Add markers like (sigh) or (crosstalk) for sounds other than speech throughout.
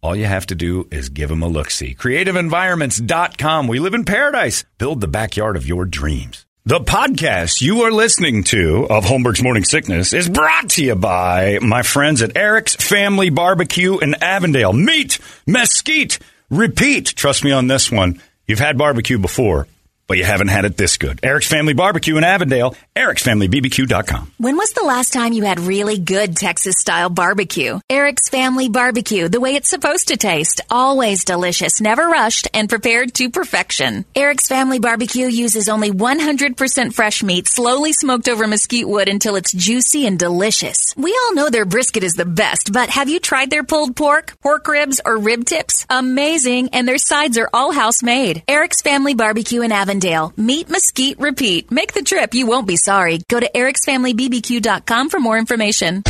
All you have to do is give them a look see. CreativeEnvironments.com. We live in paradise. Build the backyard of your dreams. The podcast you are listening to of Holmberg's Morning Sickness is brought to you by my friends at Eric's Family Barbecue in Avondale. Meat, mesquite, repeat. Trust me on this one. You've had barbecue before but you haven't had it this good. Eric's Family Barbecue in Avondale, ericsfamilybbq.com. When was the last time you had really good Texas style barbecue? Eric's Family Barbecue, the way it's supposed to taste. Always delicious, never rushed, and prepared to perfection. Eric's Family Barbecue uses only 100% fresh meat, slowly smoked over mesquite wood until it's juicy and delicious. We all know their brisket is the best, but have you tried their pulled pork, pork ribs, or rib tips? Amazing, and their sides are all house made. Eric's Family Barbecue in Avondale. Meat Mesquite Repeat. Make the trip. You won't be sorry. Go to ericsfamilybbq.com for more information.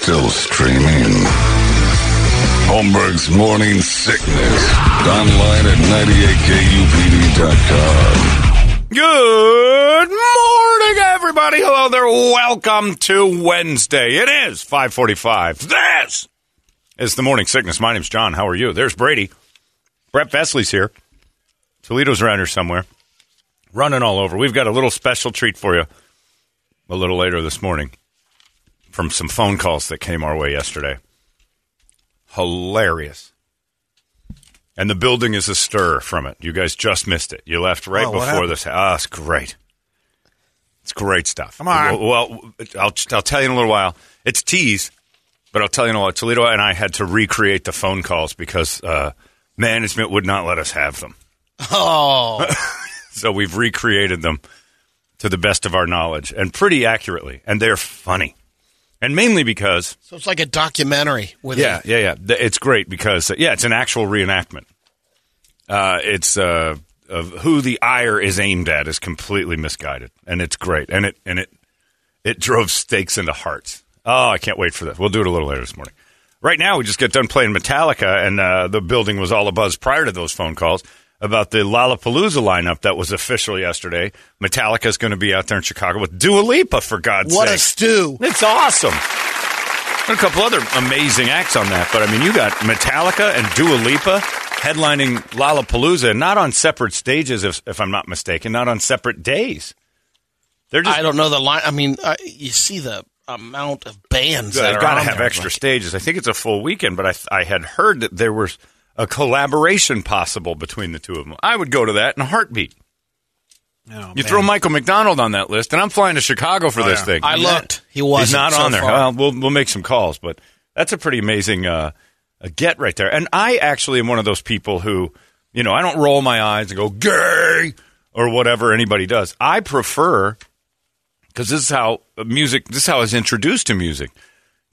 Still streaming. Holmberg's Morning Sickness. Online at 98kupd.com. Good morning, everybody. Hello there. Welcome to Wednesday. It is 545. This is the Morning Sickness. My name's John. How are you? There's Brady. Brett Vesley's here. Toledo's around here somewhere. Running all over. We've got a little special treat for you a little later this morning from some phone calls that came our way yesterday. Hilarious. And the building is astir from it. You guys just missed it. You left right Oh, before this. Ah, it's great. It's great stuff. Come on. Well, well, I'll, I'll tell you in a little while. It's tease, but I'll tell you in a while. Toledo and I had to recreate the phone calls because uh, management would not let us have them. Oh, (laughs) (laughs) So we've recreated them to the best of our knowledge and pretty accurately. And they're funny. And mainly because so it's like a documentary with yeah, yeah, yeah. It's great because uh, yeah, it's an actual reenactment. Uh, it's uh, of who the ire is aimed at is completely misguided, and it's great, and it and it it drove stakes into hearts. Oh, I can't wait for this. We'll do it a little later this morning. Right now, we just got done playing Metallica, and uh, the building was all abuzz prior to those phone calls about the Lollapalooza lineup that was official yesterday. Metallica's going to be out there in Chicago with Dua Lipa, for God's What sake. What a stew! It's awesome. And a couple other amazing acts on that, but I mean, you got Metallica and Dua Lipa headlining Lollapalooza, and not on separate stages, if, if I'm not mistaken, not on separate days. They're just I don't know the line. I mean, uh, you see the amount of bands that they've got to have there. extra Like, stages. I think it's a full weekend, but I, I had heard that there was a collaboration possible between the two of them. I would go to that in a heartbeat. oh, You man. throw Michael McDonald on that list, and I'm flying to Chicago for this yeah. thing. I looked. He wasn't He's not so on there. far. Well, we'll we'll make some calls, but that's a pretty amazing uh, a get right there. And I actually am one of those people who, you know, I don't roll my eyes and go gay or whatever anybody does. I prefer because this is how music. This is how I was introduced to music.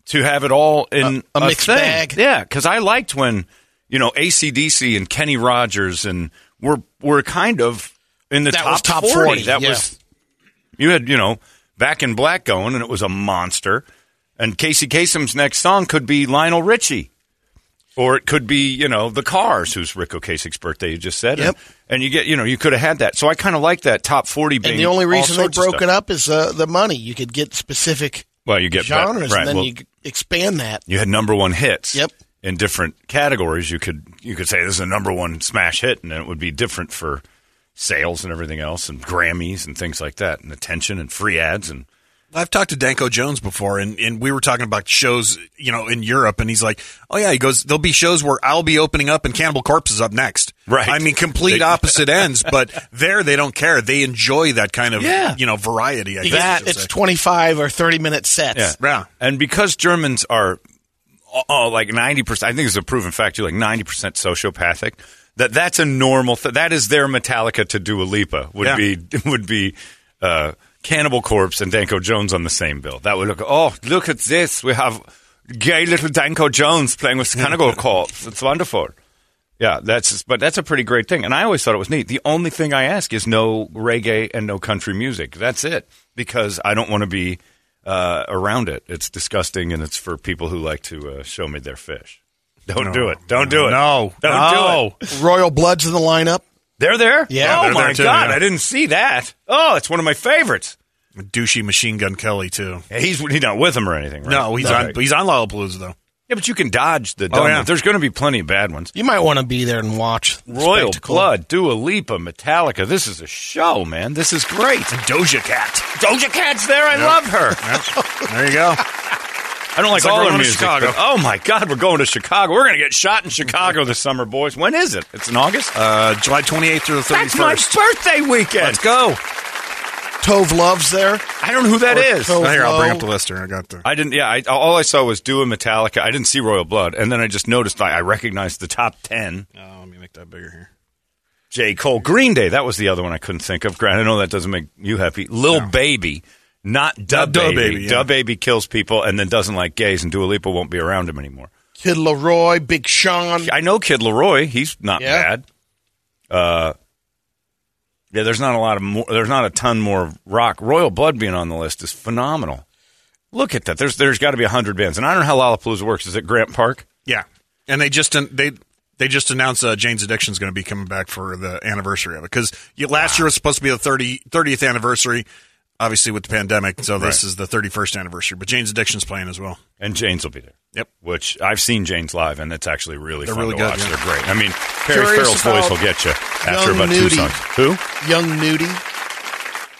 To have it all in A- a mixed thing. bag. Yeah, because I liked when you know ACDC and Kenny Rogers and we're we're kind of in the That top, top 40. 40, That yeah. was you had, you know, Back in Black going, and it was a monster. And Casey Kasem's next song could be Lionel Richie. Or it could be, you know, The Cars, who's Ric Ocasek's birthday, you just said. Yep. And, and you get, you know, you could have had that. So I kind of like that top 40 being And the only reason they broke it up is uh, the money. You could get specific Well, you get genres, right. and then well, you expand that. you had number one hits. Yep. In different categories, you could you could say this is a number one smash hit, and it would be different for sales and everything else, and Grammys and things like that, and attention and free ads and I've talked to Danko Jones before, and, and we were talking about shows, you know, in Europe, and he's like, "Oh yeah," he goes, "There'll be shows where I'll be opening up, and Cannibal Corpse is up next." Right. I mean, complete They- opposite (laughs) ends, but there they don't care. They enjoy that kind of, Yeah. you know, variety. I You guess get- it's say. 25 or 30 minute sets. Yeah. Yeah. And because Germans are oh, like 90%, I think it's a proven fact, you're like 90% sociopathic, that that's a normal th- That is their Metallica to Dua Lipa would Yeah. be, (laughs) would be, uh, Cannibal Corpse and Danko Jones on the same bill. That would look, oh, look at this. We have gay little Danko Jones playing with Cannibal (laughs) Corpse. It's wonderful. Yeah, that's but that's a pretty great thing, and I always thought it was neat. The only thing I ask is no reggae and no country music. That's it, because I don't want to be uh, around it. It's disgusting, and it's for people who like to uh, show me their fish. Don't do it. Don't do it. No. don't No. do it. Royal Bloods in the lineup. They're there. Yeah, Oh they're my too, god, yeah. I didn't see that. Oh, it's one of my favorites. douchey Machine Gun Kelly too. He's he's not with them or anything, right? No, he's Okay. on he's on Lollapalooza though. Yeah, but you can dodge the. Oh, yeah. There's going to be plenty of bad ones. You might want to be there and watch. Royal spectacle. Blood, Dua Lipa, Metallica. This is a show, man. This is great. Doja Cat. Doja Cat's there. I love her. Yep. There you go. (laughs) I don't like It's all her music. Chicago. oh my God, we're going to Chicago. We're going to get shot in Chicago this summer, boys. When is it? It's in August. Uh, July 28th through the 31st. That's my birthday weekend. Let's go. Tove Love's there. I don't know who that Or is. Tove Oh, here, I'll bring up the list here. I got the. I didn't. Yeah, I, all I saw was Dua Metallica. I didn't see Royal Blood, and then I just noticed I, I recognized the top ten. Oh, let me make that bigger here. J. Cole, Green Day. That was the other one I couldn't think of. Grant, I know that doesn't make you happy. Lil Baby, not Dub Not Dub Baby. Baby, yeah. DaBaby kills people and then doesn't like gays, and Dua Lipa won't be around him anymore. Kid LAROI, Big Sean. I know Kid LAROI. He's not Yeah. bad. Uh, yeah, there's not a lot of more. There's not a ton more rock. Royal Blood being on the list is phenomenal. Look at that. There's there's got to be hundred bands, and I don't know how Lollapalooza works. Is it Grant Park? Yeah, and they just they they just announced uh, Jane's Addiction is going to be coming back for the anniversary of it because last year was supposed to be the 30, 30th anniversary, obviously with the pandemic. So this Right. is the thirty first anniversary. But Jane's Addiction's playing as well. And Jane's will be there. Yep. Which I've seen Jane's live, and it's actually really They're fun really to good, watch. yeah. They're great. I mean, Perry Curious Farrell's voice will get you after Young about two songs. Who? Young Nudy.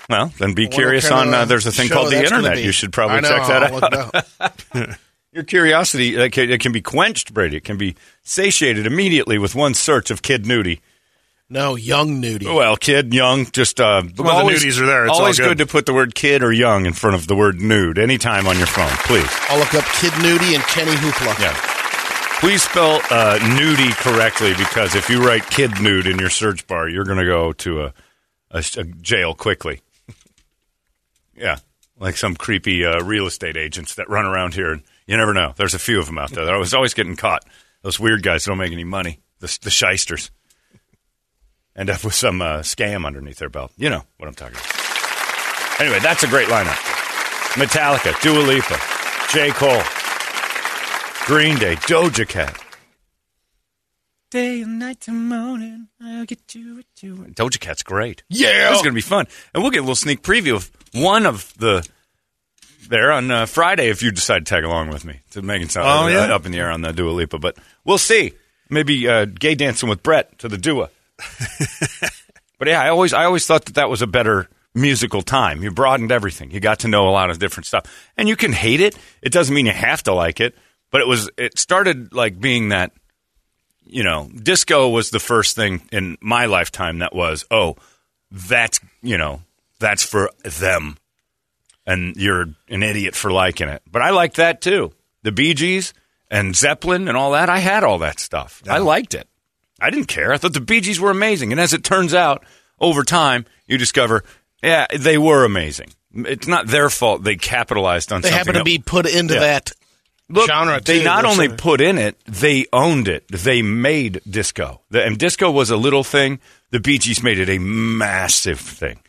Well, then be curious on. Uh, there's a thing called the internet. You should probably know, check that I'll out. look it up. Your curiosity uh, can, it can be quenched, Brady. It can be satiated immediately with one search of Kid Nudie. No, Young Nudy. Well, kid, young, just uh, the nudies are there. It's always good. good to put the word kid or young in front of the word nude anytime on your phone, please. I'll look up Kid Nudie and Kenny Hoopla. Yeah. Please spell uh, nudie correctly because if you write kid nude in your search bar, you're going to go to a, a, a jail quickly. (laughs) yeah. Like some creepy uh, real estate agents that run around here. And you never know. There's a few of them out there. I was always getting caught. Those weird guys that don't make any money, the, the shysters. End up with some uh, scam underneath their belt. You know what I'm talking about. Anyway, that's a great lineup. Metallica, Dua Lipa, J. Cole, Green Day, Doja Cat. Day and night to morning, I'll get you what you want. Doja Cat's great. Yeah. This is going to be fun. And we'll get a little sneak preview of one of the there on uh, Friday if you decide to tag along with me to Megan's uh, Oh, yeah? up in the air on the Dua Lipa. But we'll see. Maybe uh, gay dancing with Brett to the Dua. (laughs) but yeah, I always I always thought that that was a better musical time. You broadened everything. You got to know a lot of different stuff, and you can hate it. It doesn't mean you have to like it. But it was it started like being that you know disco was the first thing in my lifetime that was oh that's you know that's for them and you're an idiot for liking it. But I liked that too. The Bee Gees and Zeppelin and all that. I had all that stuff. I liked it. I didn't care. I thought the Bee Gees were amazing. And as it turns out, over time, you discover, yeah, they were amazing. It's not their fault they capitalized on something. They something. happen to that- be put into Yeah. that Look, genre. they too. not only of- put in it, they owned it. They made disco, The- and disco was a little thing. The Bee Gees made it a massive thing.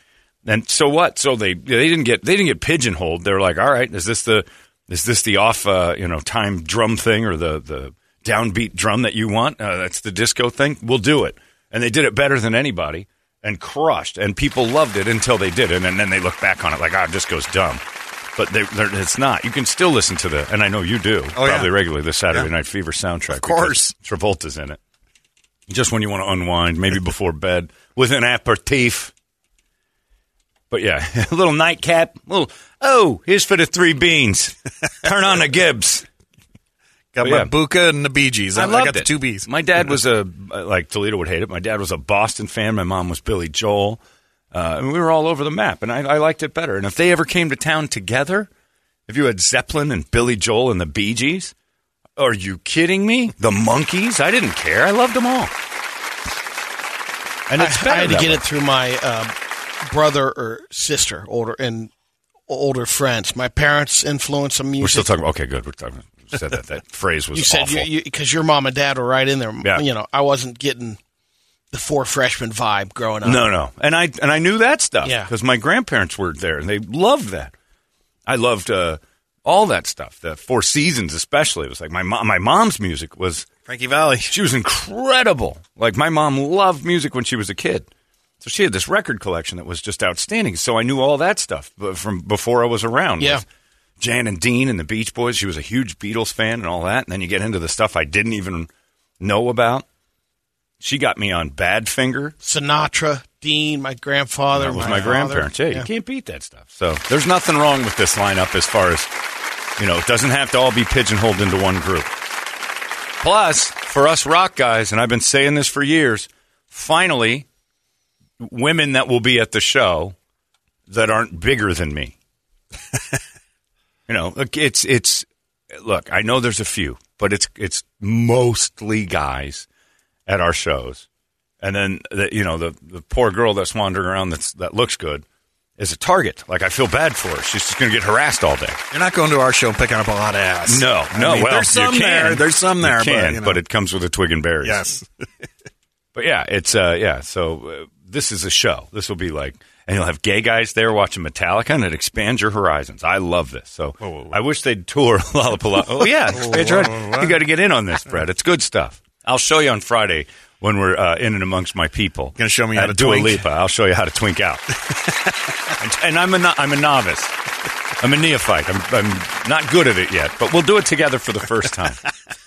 And so what? So they they didn't get they didn't get pigeonholed. They're like, all right, is this the is this the off uh, you know time drum thing or the the downbeat drum that you want? Uh, that's the disco thing. We'll do it, and they did it better than anybody and crushed. And people loved it until they did it, and then they look back on it like, ah, disco's dumb. But they, it's not. You can still listen to the, and I know you do Oh, yeah. probably regularly. The Saturday Yeah. Night Fever soundtrack, Of course. Travolta's in it. Just when you want to unwind, maybe (laughs) before bed with an aperitif. But yeah, (laughs) a little nightcap. Little, oh, here's for the three beans. Turn on the Gibbs. Got But my yeah. Buka and the Bee Gees. I, I I loved got the two Bs. My dad was a like Toledo would hate it. My dad was a Boston fan. My mom was Billy Joel. Uh, and we were all over the map, and I, I liked it better. And if they ever came to town together, if you had Zeppelin and Billy Joel and the Bee Gees, are you kidding me? The Monkees? I didn't care. I loved them all. And it's I, better I had to get way. it through my uh, brother or sister, older and older friends. My parents influenced some music. We're still talking. Okay, good. We're talking. Said that. That phrase was you said awful. you because your mom and dad were right in there. Yeah. You know, I wasn't getting the Four Freshmen vibe growing up. No, no, and I and I knew that stuff. Yeah. because my grandparents were there and they loved that. I loved uh, all that stuff. The Four Seasons, especially, it was like my mom. My mom's music was Frankie Valli. she was incredible. Like my mom loved music when she was a kid, so she had this record collection that was just outstanding. So I knew all that stuff from before I was around. Yeah. Jan and Dean and the Beach Boys. She was a huge Beatles fan and all that. And then you get into the stuff I didn't even know about. She got me on Badfinger. Sinatra, Dean, my grandfather. That was my, my, grandparents. Yeah, you can't beat that stuff. So there's nothing wrong with this lineup as far as, you know, it doesn't have to all be pigeonholed into one group. Plus, for us rock guys, and I've been saying this for years, finally, women that will be at the show that aren't bigger than me. (laughs) you know, look, it's it's look. I know there's a few, but it's it's mostly guys at our shows, and then the, you know the the poor girl that's wandering around that's that looks good is a target. Like I feel bad for her. She's just going to get harassed all day. You're not going to our show and picking up a lot of ass. No, I no. mean, well, there's some there. There's some there. You can, but, you know. but it comes with a twig and berries. yes. (laughs) But yeah, it's uh yeah. So uh, this is a show. This will be like, and you'll have gay guys there watching Metallica, and it expands your horizons. I love this. So Whoa, whoa, whoa. I wish they'd tour (laughs) Lollapalooza. Oh yeah, expands your horizons. you got to get in on this, Brett. It's good stuff. I'll show you on Friday when we're uh, in and amongst my people. Gonna show me how to Dua twink? Lipa. I'll show you how to twink out. (laughs) and, and I'm a no- I'm a novice. I'm a neophyte. I'm, I'm not good at it yet, but we'll do it together for the first time.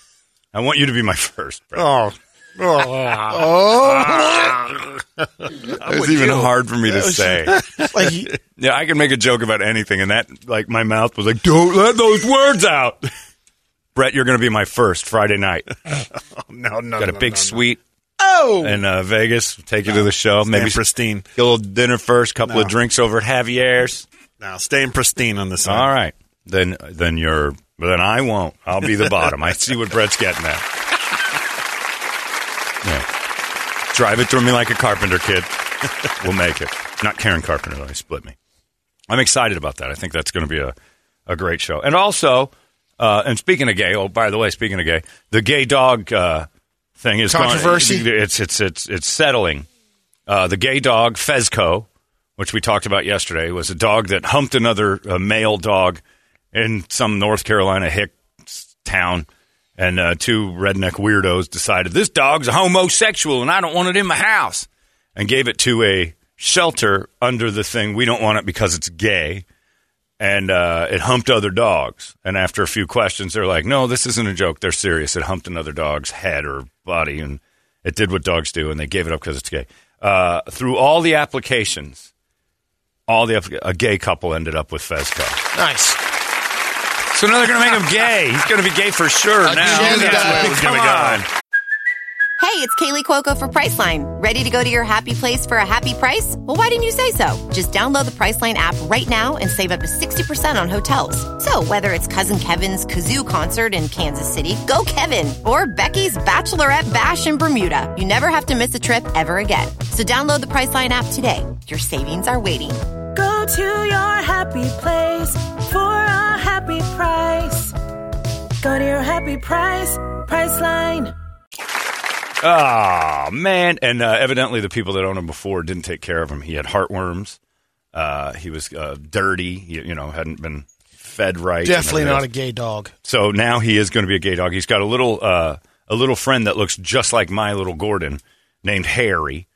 (laughs) I want you to be my first. Brett. Oh. (laughs) It's even hard for me to say. (laughs) Like, Yeah, I can make a joke about anything, and that, like, my mouth was like, "Don't let those words out." (laughs) Brett, you're going to be my first Friday night. oh, No, no. Got a no, big no, no. suite oh, in uh, Vegas. Take you to the show. Maybe pristine. get a little dinner first. Couple of drinks over at Javier's. Now, staying pristine on this. All right, then then you're then I won't. I'll be the bottom. I see what Brett's getting at. Yeah. Drive it through me like a carpenter, kid. (laughs) we'll make it. Not Karen Carpenter, though. He split me. I'm excited about that. I think that's going to be a, a great show. And also, uh, and speaking of gay, oh, by the way, speaking of gay, the gay dog uh, thing is Controversy? it's, it's, it's, it's settling. Uh, the gay dog, Fezco, which we talked about yesterday, was a dog that humped another uh, male dog in some North Carolina hick town. And uh, two redneck weirdos decided this dog's a homosexual and I don't want it in my house. And gave it to a shelter under the thing. We don't want it because it's gay. And uh, it humped other dogs. And after a few questions, they're like, no, this isn't a joke. They're serious. It humped another dog's head or body. And it did what dogs do. And they gave it up because it's gay. Uh, through all the applications, all the a gay couple ended up with Fezco. nice. So now they're going to make him gay. He's going to be gay for sure now. knew that That's way was gonna Come go. on. Hey, it's Kaley Cuoco for Priceline. Ready to go to your happy place for a happy price? Well, why didn't you say so? Just download the Priceline app right now and save up to 60% on hotels. So, whether it's Cousin Kevin's Kazoo concert in Kansas City, go Kevin, or Becky's Bachelorette Bash in Bermuda, you never have to miss a trip ever again. So, download the Priceline app today. Your savings are waiting. Go to your happy place for a happy price. Go to your happy price, Priceline. Oh man! And uh, evidently, the people that owned him before didn't take care of him. He had heartworms. Uh, he was uh, dirty. You, you know, hadn't been fed right. Definitely everything not a gay dog. So now he is going to be a gay dog. He's got a little uh, a little friend that looks just like my little Gordon, named Harry,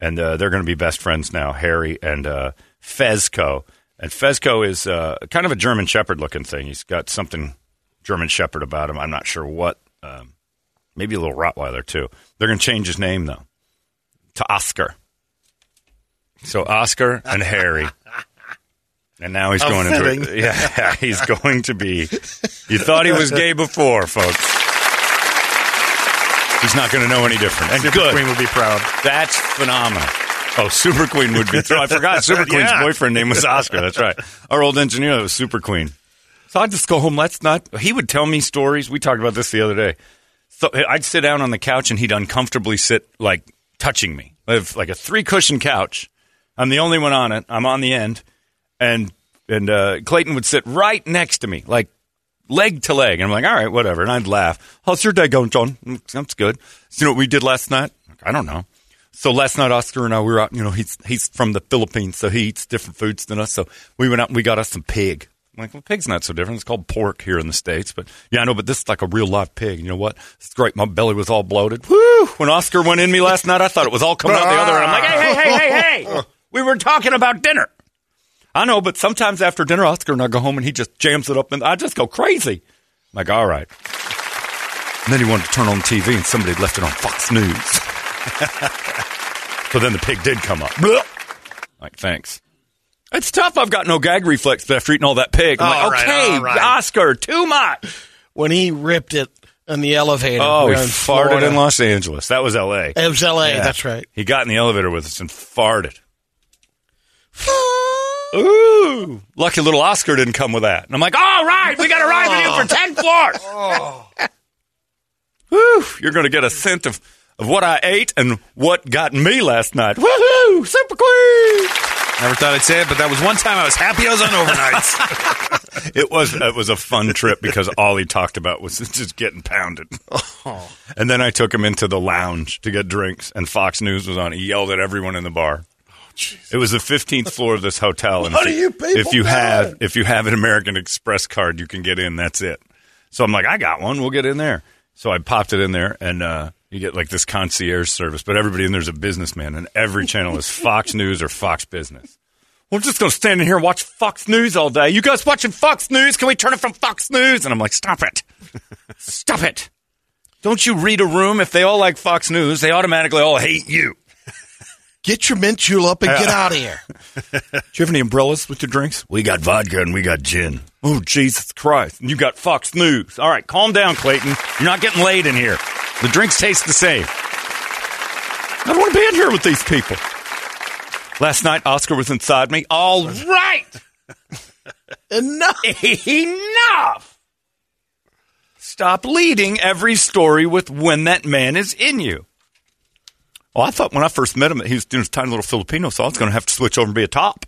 and uh, they're going to be best friends now. Harry and uh, Fezco, and Fezco is uh, kind of a German Shepherd looking thing. He's got something German Shepherd about him. I'm not sure what. Um, maybe a little Rottweiler too. They're going to change his name though to Oscar. So Oscar and Harry (laughs) And now he's How going fitting. into. Yeah, (laughs) he's going to be. You thought he was gay before, folks. He's not going to know any different. And Super good. Queen would be proud. That's phenomenal. Oh, Super Queen would be. true. I forgot (laughs) Super Queen's Yeah. boyfriend name was Oscar. That's right. Our old engineer was Super Queen. So I'd just go home. Let's not. He would tell me stories. We talked about this the other day. So I'd sit down on the couch and he'd uncomfortably sit like touching me. I have like a three cushion couch. I'm the only one on it. I'm on the end, and and uh, Clayton would sit right next to me, like leg to leg. And I'm like, all right, whatever. And I'd laugh. How's your day going, John? "Mm, That's good. So, you know what we did last night? I don't know. So last night, Oscar and I we were out. You know, he's he's from the Philippines, so he eats different foods than us. So we went out and we got us some pig. I'm like, well, pig's not so different. It's called pork here in the states, but yeah, I know. But this is like a real live pig. You know what? It's great. My belly was all bloated. Woo! When Oscar went in me last night, I thought it was all coming out the other. end. I'm like, hey, hey, hey, hey, hey! We were talking about dinner. I know, but sometimes after dinner, Oscar and I go home and he just jams it up, and I just go crazy. I'm like, all right. And then he wanted to turn on TV, and somebody left it on Fox News. So then the pig did come up. Like, thanks. It's tough. I've got no gag reflex after eating all that pig. I'm All like, right, okay, all right. Oscar, too much. When he ripped it in the elevator. Oh, he were farted Florida. in Los Angeles. That was L.A. It was L.A. Yeah. That's right. He got in the elevator with us and farted. (gasps) Ooh. Lucky little Oscar didn't come with that. And I'm like, all right, we got a ride with you for (laughs) 10 floors. Oh. Whew, you're going to get a scent of, of what I ate and what got me last night. Woohoo! Super Queen! Never thought I'd say it, but that was one time I was happy I was on overnights. (laughs) (laughs) It was it was a fun trip because all he talked about was (laughs) just getting pounded. Oh. And then I took him into the lounge to get drinks, and Fox News was on. He yelled at everyone in the bar. It was the 15th floor of this hotel, and if you people if you have if you have an American Express card, you can get in. That's it. So I'm like, I got one. We'll get in there. So I popped it in there, and uh, you get like this concierge service, but everybody in there's a businessman, and every channel is Fox (laughs) News or Fox Business. We're just going to stand in here and watch Fox News all day. You guys watching Fox News? Can we turn it from Fox News? And I'm like, stop it. (laughs) Stop it. Don't you read a room? If they all like Fox News, they automatically all hate you. Get your mint julep and get uh, out of here. (laughs) Do you have any umbrellas with your drinks? We got vodka and we got gin. Oh, Jesus Christ. And you got Fox News. All right, calm down, Clayton. You're not getting laid in here. The drinks taste the same. I don't want to be in here with these people. Last night, Oscar was inside me. All right. (laughs) Enough. Enough. Stop leading every story with when that man is in you. Oh, I thought when I first met him that he was doing his tiny little Filipino, so I was going to have to switch over and be a top.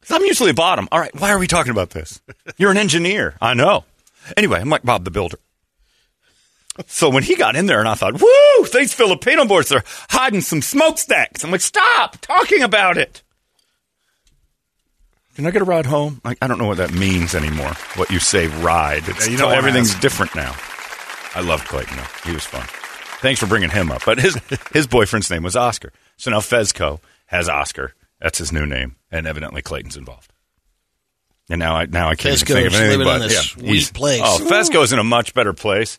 Because I'm usually a bottom. All right, why are we talking about this? You're an engineer. I know. Anyway, I'm like Bob the Builder. So when he got in there and I thought, woo, these Filipino boys are hiding some smokestacks. I'm like, stop talking about it. Can I get a ride home? Like, I don't know what that means anymore. What you say, ride. It's Yeah, you don't everything's different now. I loved Clayton. though. He was fun. Thanks for bringing him up. But his (laughs) his boyfriend's name was Oscar. So now Fezco has Oscar. That's his new name, and evidently Clayton's involved. And now I now I can't even think of anything living but in a yeah, sweet place. Oh, Fezco's in a much better place,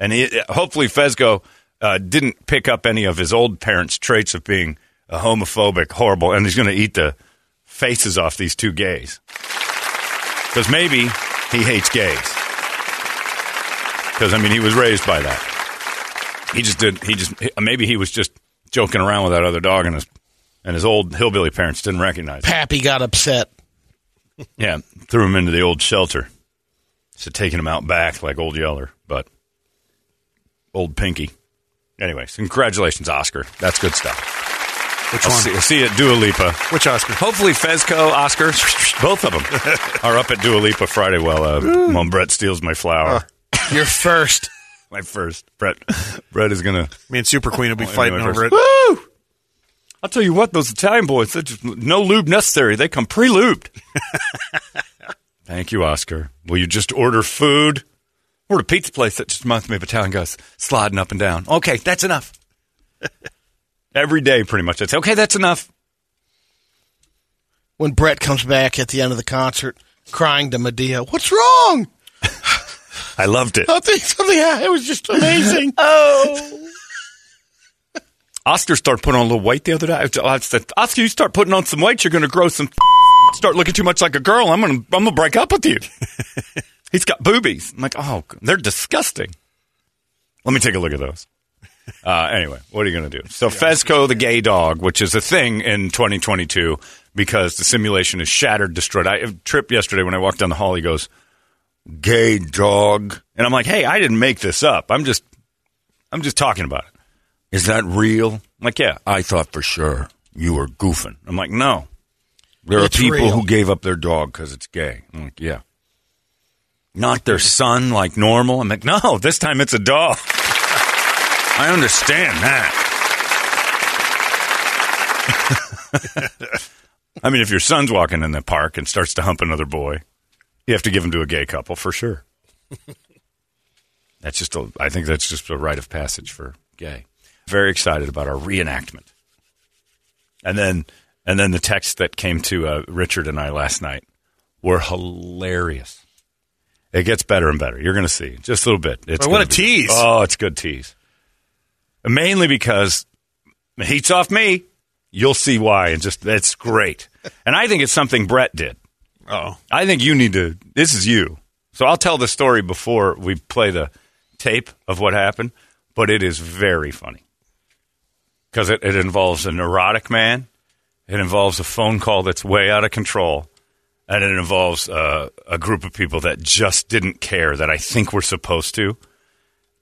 and he, hopefully Fezco uh, didn't pick up any of his old parents' traits of being a homophobic, horrible, and he's going to eat the faces off these two gays because maybe he hates gays. Because I mean, he was raised by that. He just did. He just maybe he was just joking around with that other dog, and his and his old hillbilly parents didn't recognize. him. Pappy got upset. Yeah, threw him into the old shelter. So taking him out back like old Yeller, but old Pinky. Anyways, congratulations, Oscar. That's good stuff. Which I'll one? see, I'll see you at Dua Lipa. Which Oscar? Hopefully, Fezco, Oscar, both of them (laughs) are up at Dua Lipa Friday while uh, Mom Brett steals my flower. You're first. My first. Brett, (laughs) Brett is gonna. Me and Super Queen will be (laughs) Oh, fighting anyway, over it. Woo! I'll tell you what, those Italian boys, they just, no lube necessary. They come pre-lubed. (laughs) Thank you, Oscar. Will you just order food? Or a pizza place that just reminds me of Italian guys sliding up and down. Okay, that's enough. Every day, pretty much. I'd say, okay, that's enough. When Brett comes back at the end of the concert, crying to Medea, "What's wrong? I loved it. (laughs) Nothing. Something. It was just amazing." (laughs) Oh. Oscar started putting on a little weight the other day. I said, Oscar, you start putting on some weight, you're going to grow some (laughs) start looking too much like a girl, I'm gonna I'm gonna break up with you. He's got boobies. I'm like, oh, they're disgusting. Let me take a look at those. Uh, anyway, what are you going to do? So, Fezco the gay dog, which is a thing in 2022 because the simulation is shattered, destroyed. I Trip yesterday when I walked down the hall, he goes, "Gay dog," and I'm like, "Hey, I didn't make this up. I'm just, I'm just talking about it. Is that real?" I'm like, "Yeah, I thought for sure you were goofing." I'm like, "No, there It's are people real. who gave up their dog because it's gay." I'm like, "Yeah." Not their son like normal. I'm like, no, this time it's a dog. (laughs) I understand that. (laughs) (laughs) I mean, if your son's walking in the park and starts to hump another boy, you have to give them to a gay couple for sure. That's just a, I think that's just a rite of passage for gay. Very excited about our reenactment. And then, and then the text that came to uh, Richard and I last night were hilarious. It gets better and better. You're going to see just a little bit. It's what a be- tease. Oh, it's good tease. Mainly because it heats off me. You'll see why, and just that's great. And I think it's something Brett did. Oh, I think you need to. This is you. So I'll tell the story before we play the tape of what happened, but it is very funny because it, it involves a neurotic man. It involves a phone call that's way out of control. And it involves uh, a group of people that just didn't care that I think we're supposed to.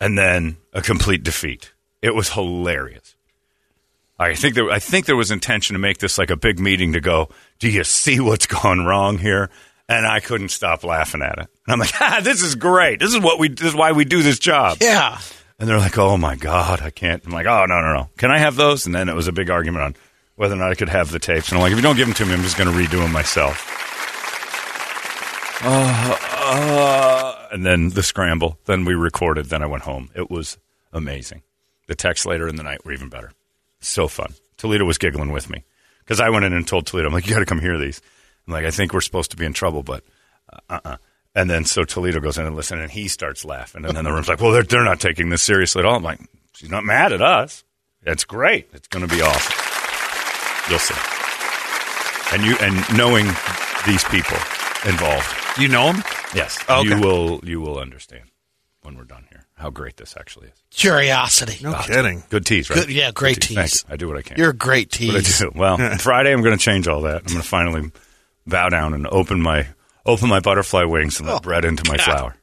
And then a complete defeat. It was hilarious. I think there, I think there was intention to make this like a big meeting to go. Do you see what's gone wrong here? And I couldn't stop laughing at it. And I'm like, (laughs) ah, this is great. This is what we. This is why we do this job. Yeah. And they're like, oh my god, I can't. I'm like, oh no no no. Can I have those? And then it was a big argument on whether or not I could have the tapes. And I'm like, if you don't give them to me, I'm just going to redo them myself. Uh, uh, and then the scramble. Then we recorded. Then I went home. It was amazing. The texts later in the night were even better. So fun. Toledo was giggling with me because I went in and told Toledo, I'm like, you got to come hear these. I'm like, I think we're supposed to be in trouble, but uh uh And then so Toledo goes in and listens, and he starts laughing. And then the room's like, well, they're, they're not taking this seriously at all. I'm like, she's not mad at us. It's great. It's going to be awesome. You'll see. And you and knowing these people involved, you know them. yes, Oh, okay. you will you will understand when we're done here how great this actually is. Curiosity. No ah, kidding. Good tease, right? Good- yeah, great Good Thank tease. you. I do what I can. You're a great What I do. Well, (laughs) Friday I'm going to change all that. I'm going to finally bow down and open my open my butterfly wings and let oh, bread into my flower.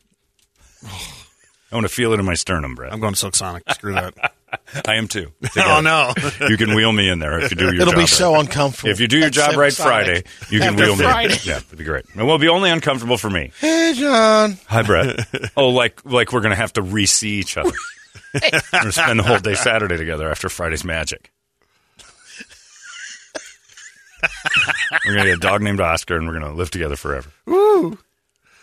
I want to feel it in my sternum, Brett. I'm going Silk Sonic. Screw that. (laughs) I am too. (laughs) oh no. You can wheel me in there if you do your It'll job be right. so uncomfortable. If you do your at job right Friday, you can after wheel me. Friday. in. Yeah, it'd be great. It will be only uncomfortable for me. Hey, John. Hi, Brett. (laughs) oh, like like we're gonna have to re-see each other. we're gonna spend the whole day Saturday together after Friday's magic. we're gonna get a dog named Oscar, and we're gonna live together forever. Woo!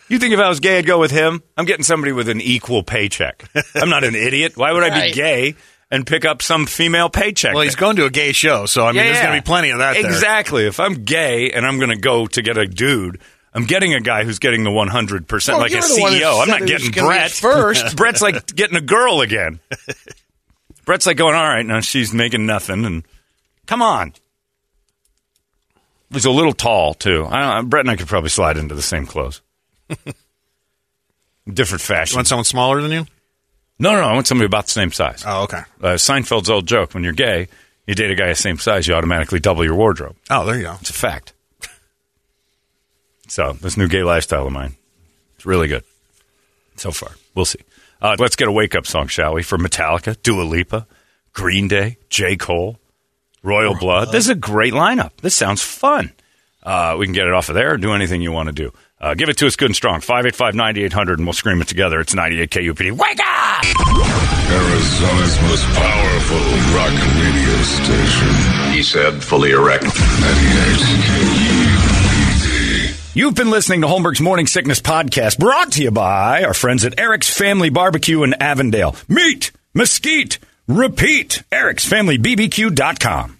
You think if I was gay, I'd go with him? I'm getting somebody with an equal paycheck. I'm not an idiot. Why would I be gay and pick up some female paycheck? Well, he's going to a gay show, so I mean, there's Yeah. going to be plenty of that there. Exactly. If I'm gay and I'm going to go to get a dude, I'm getting a guy who's getting the 100%, Well, like a you're the one who CEO. I'm not getting Brett. first. (laughs) (laughs) Brett's like getting a girl again. (laughs) Brett's like going, all right, now she's making nothing. And come on. He's a little tall, too. I don't, Brett and I could probably slide into the same clothes. Different You fashion. want someone smaller than you? No, no, no. I want somebody about the same size. Oh, okay. Uh, Seinfeld's old joke when you're gay, you date a guy the same size, you automatically double your wardrobe. Oh, there you go. It's a fact. so this new gay lifestyle of mine, it's really good so far. We'll see. Uh, let's get a wake up song, shall we? For Metallica, Dua Lipa, Green Day, J. Cole, Royal Blood. This is a great lineup. This sounds fun. Uh, we can get it off of there or do anything you want to do. Uh, give it to us good and strong. 585 9800 and we'll scream it together. It's 98 KUPD. Wake up! Arizona's most powerful rock radio station. He said, fully erect. 98 KUPD. You've been listening to Holmberg's Morning Sickness Podcast, brought to you by our friends at Eric's Family Barbecue in Avondale. Meat, mesquite, repeat. Eric'sFamilyBBQ.com.